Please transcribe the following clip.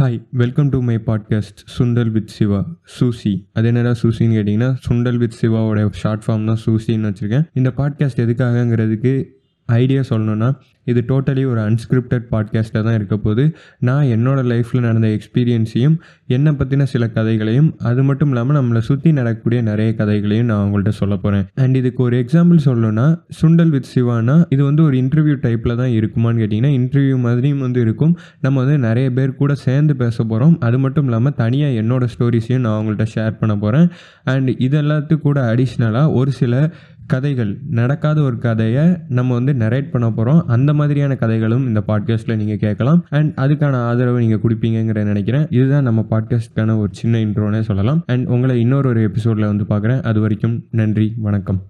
Hi welcome to my podcast Sundal with Siva Susi அது என்னடா சூசின்னு கேட்டிங்கன்னா சுண்டல் வித் சிவாவோட ஷார்ட் ஃபார்ம் தான் சூசின்னு வச்சுருக்கேன். இந்த பாட்காஸ்ட் எதுக்காகங்கிறதுக்கு ஐடியா சொல்லணும்னா இது டோட்டலி ஒரு அன்ஸ்கிரிப்டட் பாட்காஸ்ட்டாக தான் இருக்க போது நான் என்னோடய லைஃப்பில் நடந்த எக்ஸ்பீரியன்ஸையும் என்னை பற்றின சில கதைகளையும் அது மட்டும் இல்லாமல் நம்மளை சுற்றி நடக்கக்கூடிய நிறைய கதைகளையும் நான் உங்கள்கிட்ட சொல்ல போகிறேன் அண்ட் இதுக்கு ஒரு எக்ஸாம்பிள் சொல்லணும்னா சுண்டல் வித் சிவானா இது வந்து ஒரு இன்டர்வியூ டைப்பில் தான் இருக்குமான்னு கேட்டிங்கன்னா இன்டர்வியூ மாதிரியும் வந்து இருக்கும். நம்ம வந்து நிறைய பேர் கூட சேர்ந்து பேச போகிறோம் அது மட்டும் இல்லாமல் தனியாக என்னோடய ஸ்டோரிஸையும் நான் உங்கள்கிட்ட ஷேர் பண்ண போகிறேன் அண்ட் இது கூட அடிஷ்னலாக ஒரு சில கதைகள் நடக்காத ஒரு கதையை நம்ம வந்து நரேட் பண்ண போகிறோம் அந்த மாதிரியான கதைகளும் இந்த பாட்காஸ்ட்டில் நீங்கள் கேட்கலாம். அண்ட் அதுக்கான ஆதரவை நீங்கள் கொடுப்பீங்கிற நினைக்கிறேன். இதுதான் நம்ம பாட்காஸ்ட்கான ஒரு சின்ன இன்ட்ரோனே சொல்லலாம். அண்ட் உங்களை இன்னொரு ஒரு எபிசோடில் வந்து பார்க்குறேன். அது வரைக்கும் நன்றி வணக்கம்.